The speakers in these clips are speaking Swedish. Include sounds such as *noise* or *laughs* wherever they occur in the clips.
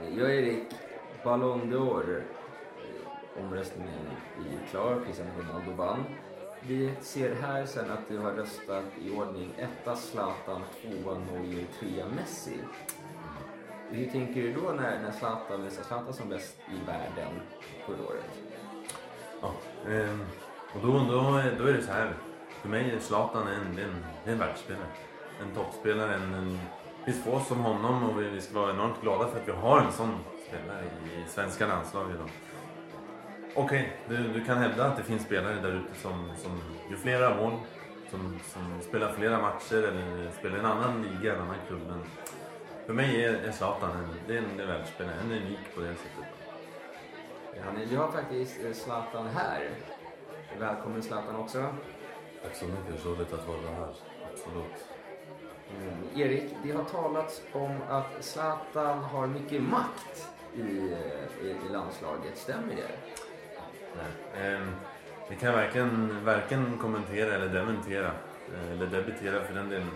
Eh, jag är Erik. Ballon d'Or. Eh, omröstningen är klar. Cristiano Ronaldo vann. Vi ser här sen att du har röstat i ordning etta Zlatan, tvåa Neuer, trea Messi. Mm. Hur tänker du då när, när Zlatan visar Zlatan som bäst i världen förra året? Ja, ehm, och då, då, är- då är det så här. För mig är Zlatan en, en, en världsspelare. En toppspelare. En, en, finns få som honom och vi, ska vara enormt glada för att vi har en sån spelare i svenska landslaget. idag. Okej, du, du kan hävda att det finns spelare där ute som, som gör flera mål. Som, som spelar flera matcher eller spelar i en annan liga, en annan klubb. Men för mig är, är Zlatan en, det är en, en världsspelare. En unik på det sättet. Är- Vi har faktiskt eh, Zlatan här. Välkommen Zlatan också. Tack så mycket, roligt att vara här. Absolut. Eh, Erik, det har talats om att Zlatan har mycket makt i, eh, i, i landslaget. Stämmer det? Nej. Eh, det kan jag varken, varken kommentera eller dementera. Eh, Eller debitera för den delen.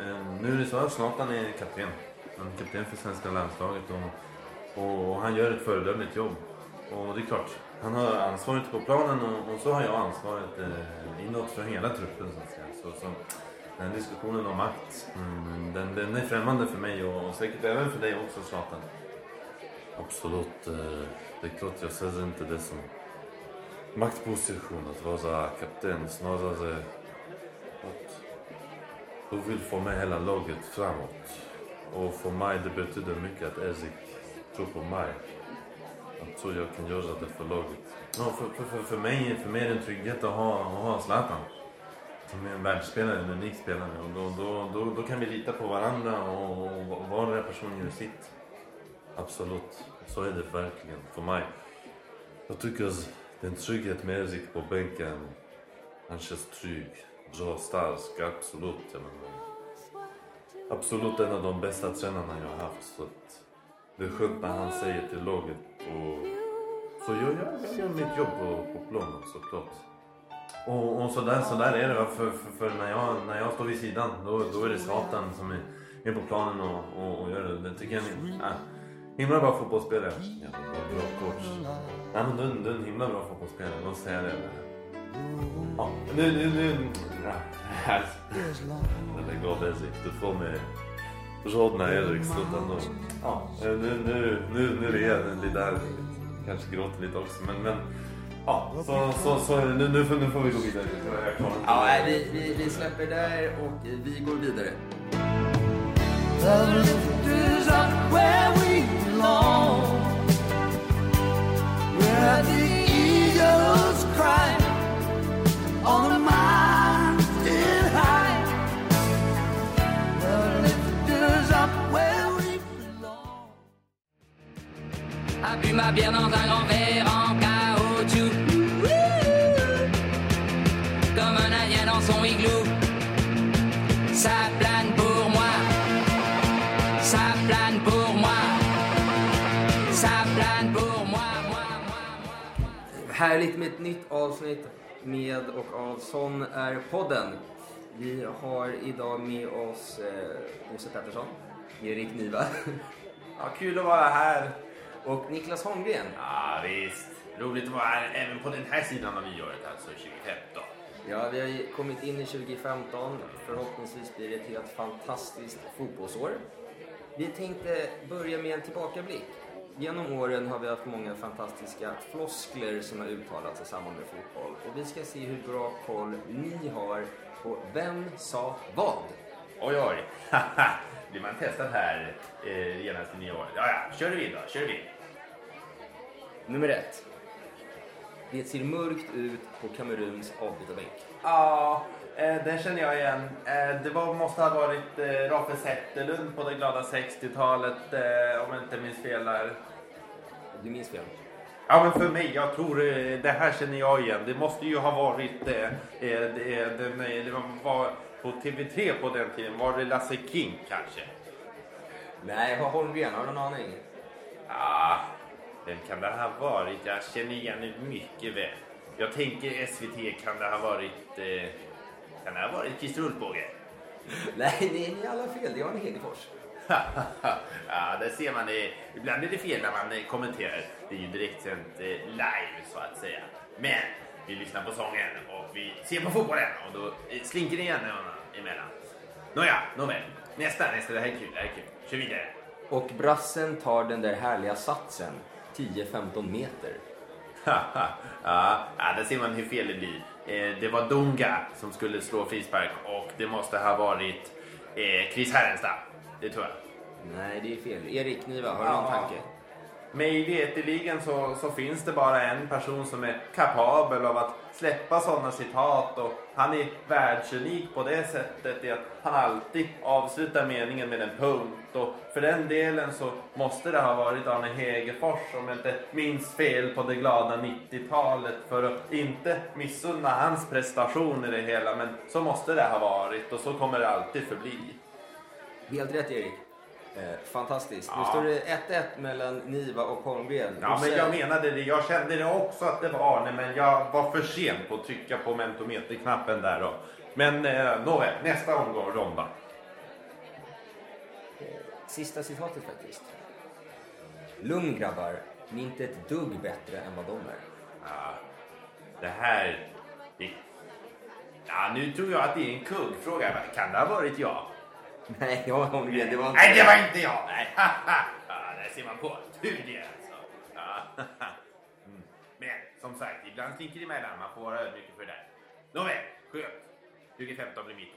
Ehm, nu är det så att Zlatan är kapten. Han är kapten för svenska landslaget och, och, och han gör ett föredömligt jobb. Och det är klart, han har ansvaret på planen och, och så har jag ansvaret eh, inåt för hela truppen så att säga. Så, så, den diskussionen om makt, mm, den, den är främmande för mig och, säkert även för dig också Zlatan. Absolut. eh, Det är klart jag ser inte det som maktposition att vara kapten. Snarare att du vill få med hela laget framåt. Och för mig det betyder mycket att Ezik tror på mig. Att så jag kan göra det för laget. Ja, för, för, för, för, mig, för mig är det en trygghet att ha, att ha Zlatan. De är en världsspelare, en unik spelare. Och då, då, då, då kan vi lita på varandra och, och varje person gör sitt. Absolut, så är det verkligen för mig. Jag tycker att det är en trygghet med Erik på bänken. Han känns trygg, bra, stark, absolut. Jag menar, absolut en av de bästa tränarna jag har haft. Så att det är skönt när han säger till laget. Och, så jag, jag, jag gör mitt jobb på, på planen såklart. Och, och så, där, så där är det. För, för, för när, jag, när jag står vid sidan då, då är det Zlatan som är, är på planen och, och, och gör det. Det tycker jag är äh, himla bra fotbollsspelare. Ja, bra, coach. Nej men du, du är en himla bra fotbollsspelare, måste säga det. Ja, nu, nu, nu. Här. Lägg av Erik, du får mig rodna Erik, sluta nu. Ja, nu, nu, nu, nu är jag lite där. Kanske gråter lite också men, men ja, så, så, så nu, nu, får, nu får vi gå vidare. Ja, vi, vi, vi släpper där och vi går vidare. The lifters up where we belong. Where the eagles cry on the mountain high. The up where we belong. dans un grand verre Härligt med ett nytt avsnitt med och av Sån är podden. Vi har idag med oss eh, Bosse Pettersson, Erik Niva Ja, kul att vara här. och Niklas Holmgren. Ja, visst. Roligt att vara här även på den här sidan av nyåret, alltså 2015. Ja, vi har kommit in i 2015. Förhoppningsvis blir det ett helt fantastiskt fotbollsår. Vi tänkte börja med en tillbakablick. Genom åren har vi haft många fantastiska floskler som har uttalats i samband med fotboll. Och vi ska se hur bra koll ni har på vem sa vad. Oj, oj. *laughs* Blir man testad här eh, genast i nyåret? Ja, ja, kör vi då, kör vi. Nummer ett. Det ser mörkt ut på Kameruns avbytarbänk. Ja, eh, den känner jag igen. Eh, det var, måste ha varit eh, Rafe Zetterlund på det glada 60-talet, eh, om jag inte minns fel där. Du minns fel? Ja, men för mig, jag tror det här känner jag igen. Det måste ju ha varit, eh, det, den, det var på TV3 på den tiden. Var det Lasse King kanske? Nej, har Holmgren, har du någon aning? Ja, vem kan det ha varit? Jag känner igen det mycket väl. Jag tänker SVT, kan det ha varit... Eh, kan det ha varit Christer Ulfbåge? *laughs* Nej, ni, ni har alla fel. Det är Arne Hegerfors. *laughs* ja, där ser man det. Ibland är det fel när man eh, kommenterar. Det är ju direktsänt eh, live så att säga. Men vi lyssnar på sången och vi ser på fotbollen och då eh, slinker det igen emellan. Nåja, nåväl. Nästa, nästa. Det här är kul. Det här är kul. Kör vidare. Och brassen tar den där härliga satsen 10-15 meter. *laughs* ja, där ser man hur fel det blir. Eh, det var Dunga som skulle slå frispark och det måste ha varit eh, Chris Härenstam. Det tror jag. Nej, det är fel. Erik Niva, har du någon tanke? Mig veterligen så, så finns det bara en person som är kapabel av att släppa sådana citat och han är världsunik på det sättet i att han alltid avslutar meningen med en punkt och för den delen så måste det ha varit Arne Hegerfors om jag inte minns fel på det glada 90-talet för att inte missunna hans prestation i det hela men så måste det ha varit och så kommer det alltid förbli. Helt rätt Erik. Eh, fantastiskt. Nu Ja. står det 1-1 mellan Niva och Holmgren. Ja, men jag menade det. Jag kände det också att det var Arne, men jag var för sen på att trycka på mentometerknappen där då. Men eh, nåväl, nästa omgång Ronda. Sista citatet faktiskt. Lugn grabbar, ni är inte ett dugg bättre än vad de är. Ja, det här... Det, ja, nu tror jag att det är en kuggfråga. Kan det ha varit jag? *laughs* Nej, ja, Holmgren, det var inte... Nej, det var inte jag! Nej, *laughs* där ser man på. Tur det alltså. Ja. *laughs* Mm. Men som sagt, ibland slinker det emellan. Man får vara ödmjuk för det där. Nåväl, skönt. 2015 blir mitt.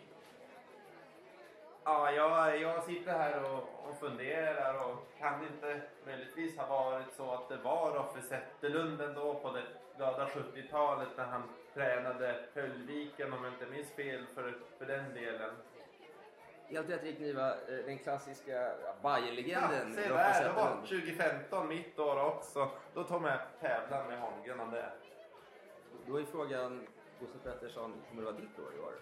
Ja, jag, jag sitter här och, och funderar och kan det inte möjligtvis ha varit så att det var Roffe Zetterlund ändå på det glada 70-talet när han tränade Höllviken om jag inte minns fel för, för den delen. Helt rätt Erik Niva, eh, den klassiska ja, Bajen-legenden. se Roffe där, det var Zetterlund. 2015 mitt år också. Då tog jag tävlan med Holmgren om det. Då är frågan, Bosse Pettersson, kommer det vara ditt år i år?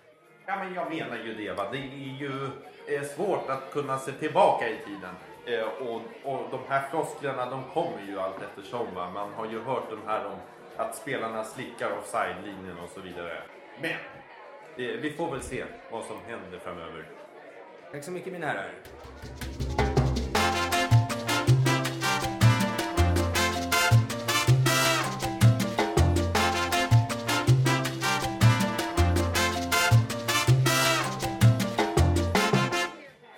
Ja, men jag menar ju det. Va? Det är ju eh, svårt att kunna se tillbaka i tiden. Eh, och, och de här flosklerna de kommer ju allt eftersom. Va? Man har ju hört de här om att spelarna slickar offside-linjen och så vidare. Men eh, vi får väl se vad som händer framöver. Tack så mycket mina herrar.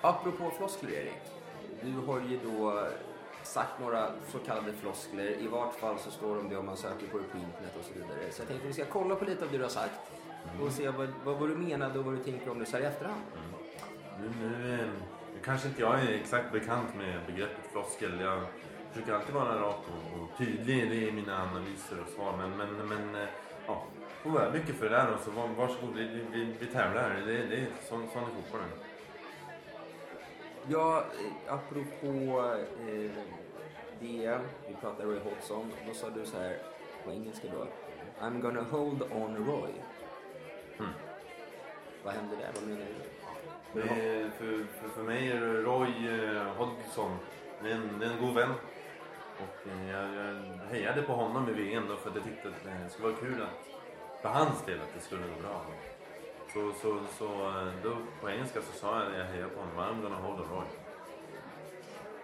Apropå floskler Erik. Du har ju då sagt några så kallade floskler. I vart fall så står de det om man söker på det på internet och så vidare. Så jag tänkte vi ska kolla på lite av det du har sagt. Och se vad, vad, vad du menade och vad du tänker om det så här i efterhand. Mm nu, kanske inte jag är exakt bekant med begreppet floskel. Jag försöker alltid vara rak och, och tydlig i mina analyser och svar. Men, men, men eh, ja, får vara mycket för det där och så var, varsågod, vi, vi, vi, vi tävlar. Det, det är sån, sån är fotbollen. Ja, eh, apropå eh, DM, vi pratade Roy Hodgson. Då sa du så här på engelska då. I'm gonna hold on Roy. Mm. Vad hände där? Vad menar du? Är, för, för, för mig är Roy eh, Hodgson en, en god vän. Och eh, jag, jag hejade på honom i VM då för att jag tyckte att det skulle vara kul att för hans del att det skulle gå bra. Så, så, så eh, då på engelska så sa jag när jag hejade på honom, I'm gonna hold on Roy.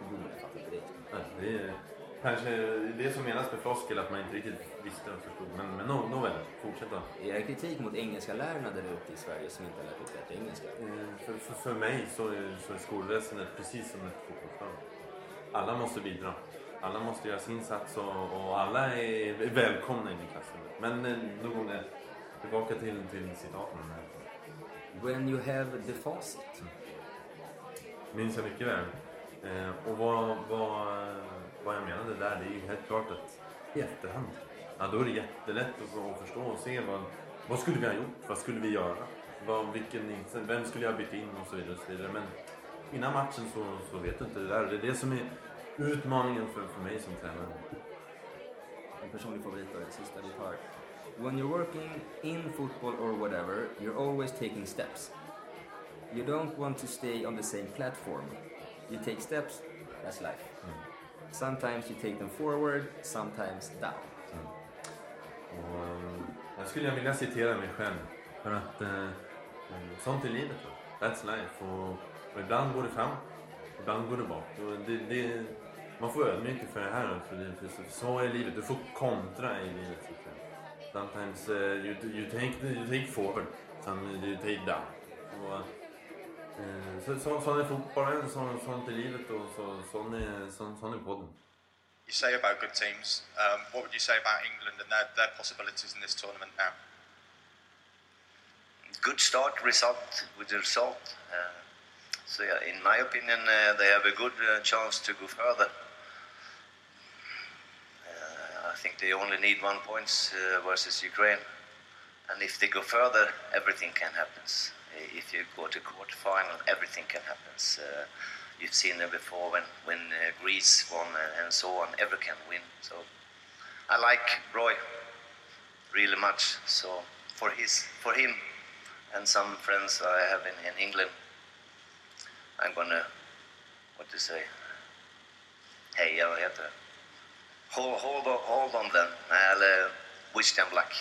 Jo, jag fattar inte riktigt. Kanske det som menas med floskel, att man inte riktigt visste och förstod. Men, men no, nåväl, fortsätt då. Är det kritik mot engelska lärarna där ute i Sverige som inte har lärt ut bättre engelska? Eh, För, för, för mig så är, så är skolväsendet precis som ett fotbollsplan. Alla måste bidra. Alla måste göra sin insats och, och alla är välkomna in i klassrummet. Men eh, nog om det. Tillbaka till, till citaten. When you have the facit. Minns jag mycket väl. Eh, och vad, vad, vad jag menade där, det är ju helt klart att i efterhand, ja, då är det jättelätt att, att förstå och se vad, vad skulle vi ha gjort, vad skulle vi göra, vad, vilken, vem skulle jag ha bytt in och så vidare. Och så vidare. Men innan matchen så, så vet du inte det där. Det är det som är utmaningen för, för mig som tränare. En personlig favorit den sista vi tar. When you're working in football or whatever, you're always taking steps. You don't want to stay on the same platform. You take steps, that's life. Sometimes you take them forward, sometimes down. Och, eh, jag skulle vilja citera mig själv. För att eh, mm, sånt är livet. Då. That's life. Och, och ibland går det fram Ibland går det bak. Och det, det, man får ödmjuka för det här För, Det, för så, är livet. Du får kontra i livet. Sometimes uh, you, you, take, you take forward, sometimes you take down. Och, så, så, sån är fotbollen, så, sånt är livet och så, sån, är, sån, sån är podden. you say about good teams. Um, what would you say about England and their, their possibilities in this tournament now? good start result with the result. Uh, so yeah, in my opinion, uh, they have a good uh, chance to go further. Uh, I think they only need one point uh, versus Ukraine, and if they go further, everything can happen. If you go to quarterfinal, everything can happen. You've seen it before when when uh, Greece won uh, and so on. Everyone can win. So I like Roy really much. So for his for him and some friends I have in, in England, I'm gonna what to say? Hey, heter hold hold on, hold on them. I'll uh, wish them luck.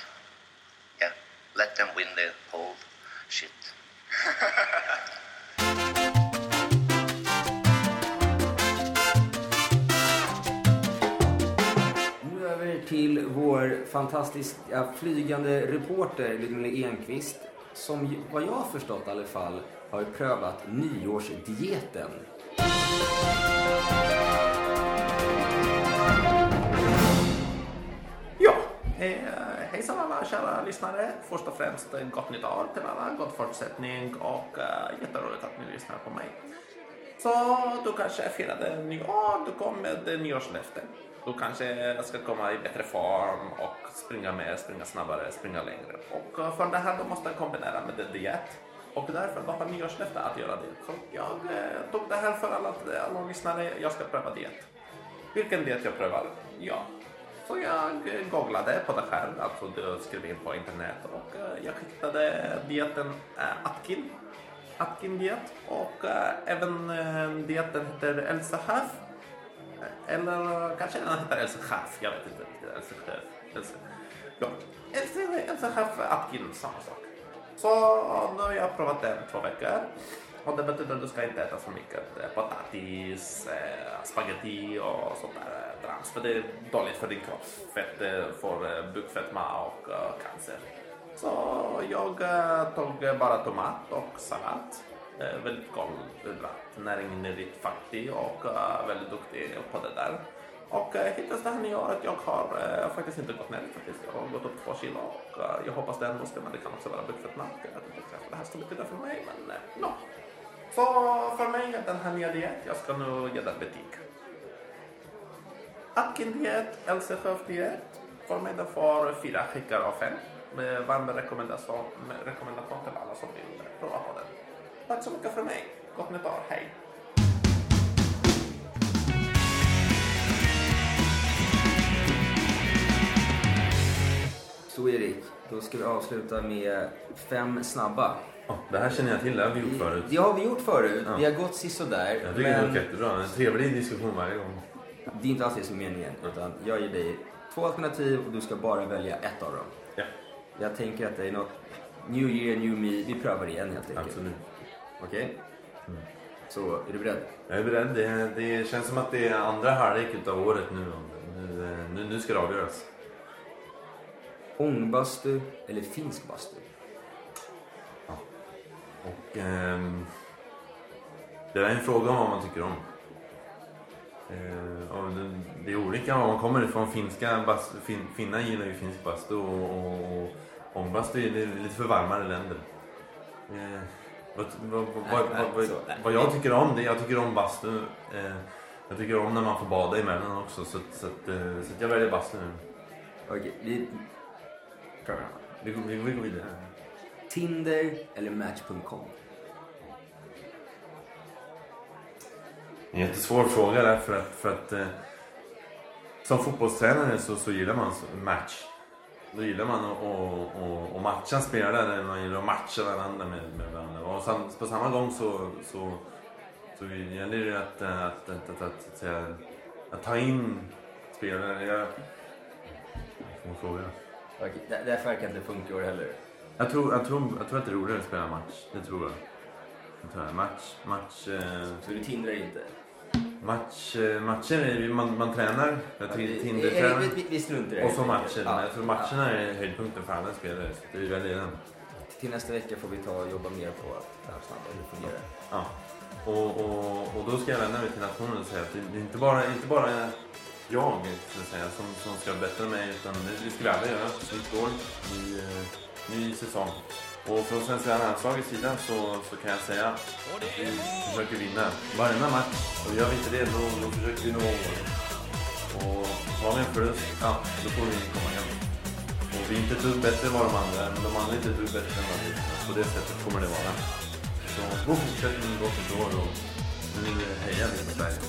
Yeah, let them win the whole shit. *laughs* Nu över till vår fantastiska flygande reporter Ludmila Enqvist som vad jag har förstått i alla fall har prövat nyårsdieten. Hejsan alla kära lyssnare. Först och främst eh, gott nytt år till alla, gott fortsättning och uh, jätteroligt att ni lyssnar på mig. Så du kanske firade nyår, du kom med eh, nyårslöfte. nyårslöften. Du kanske ska komma i bättre form och springa mer, springa snabbare, springa längre. Och för det här då måste jag kombinera med en diet. Och därför då har nyårslöfte att göra det. Så jag eh, tog det här för alla, alla lyssnare, jag ska pröva diet. Vilken diet jag prövar? Ja. Så jag eh, googlade på det här, alltså skrev in på internet och eh, jag hittade dieten eh, Atkin. Atkin-diet och även dieten heter Elsa Haf. Eller kanske den heter Elsa Haf, jag vet inte riktigt. Elsa Haf. Elsa. Ja. Elsa, Elsa Haf Atkin, samma sak. Så nu har jag provat den två veckor. Och det betyder att du ska inte äta så mycket potatis, spaghetti och sånt där trams. För det är dåligt för din kroppsfett, det eh, får eh, bukfetma och eh, cancer. Så jag tog bara tomat och sallad. Väldigt kolhydrat, näringsrikt fattig och väldigt duktig på det där. Och hittills det här nyåret jag har eh, faktiskt inte gått ner faktiskt. Jag har gått upp två kilo och eh, jag hoppas det ändå ska, men det kan också vara bukfetma. Det här ska betyda för mig, men eh, no. Så för mig är den här nya diet, jag ska nu ge den betyg. För mig den får fyra skickar av fem. Med varm rekommendation, med rekommendation till alla som vill prova på den. Tack så mycket för mig. Gott nytt år. Hej! Så Erik, då ska vi avsluta med fem snabba. Ja, det här känner jag till, det har vi gjort förut. Det har vi gjort förut. Ja. Vi har gått sisådär. Jag tycker det Men var jättebra. En trevlig diskussion varje gång. Det är inte alls det som är meningen. Utan jag ger dig två alternativ och du ska bara välja ett av dem. Ja, Jag tänker att det är något New year, new me. Vi prövar igen helt enkelt. absolut. Okej? Så, är du beredd? Jag är beredd. Det, det känns som att det är andra halvlek utav året nu. Nu, nu, nu ska det avgöras. Ångbastu eller finsk bastu? Och, ehm, det är en fråga om vad man tycker om. Eh, det, är olika var man kommer ifrån. Finska bastu, fin, finnar gillar ju finsk bastu och, och, och ångbastu är li- lite för varmare länder. Eh, vad, vad, vad, vad, jag tycker om det, jag tycker om bastu. Eh, jag tycker om när man får bada emellan också så, att- så, att, eh, så att jag väljer bastu nu. Okej, vi. Vi, vi, vi går vidare. Tinder eller Match.com? En jättesvår fråga där för att, för att eh, som fotbollstränare så, så gillar man match. Då gillar man att att- att- att matcha spelare, man gillar att matcha varandra med, med varandra. Och sam, på samma gång så, så, så gäller det att, att, att, att, att, att, säga, att ta in spelare. Jag, Svår fråga. Okej, det, verkar inte funka i år heller. Jag tror, jag, tror, jag tror att det är roligare att spela match. Det tror jag. tror jag. Match, match, eh, Så du tindrar inte? Match, eh, matcher, man, man tränar. Jag Ja, Tinder-tränar. vi, vi, vi struntar i det. Och så matcherna. Ja. Tror matcherna är höjdpunkten för alla spelare. Så det är den. Till nästa vecka får vi ta och jobba mer på snabba, hur det fungerar. Ja. Och, och, och då ska jag vända mig till nationen och säga att det är inte bara, inte bara jag säga, som, som ska bättra mig utan det, det ska vi alla göra. Nytt år, ny, ny säsong. Och från svenska landslagets sida så, så kan jag säga att vi försöker vinna varenda match. Och gör vi inte det då, då försöker vi nå mål. Och har vi en förlust, ja då får vi komma hem. Och vi är inte ett dugg bättre än vad de andra är, men de andra är inte ett dugg bättre än vad vi är. På det sättet kommer det vara. Så god fortsättning, gott nytt år och nu hejar vi på Sverige.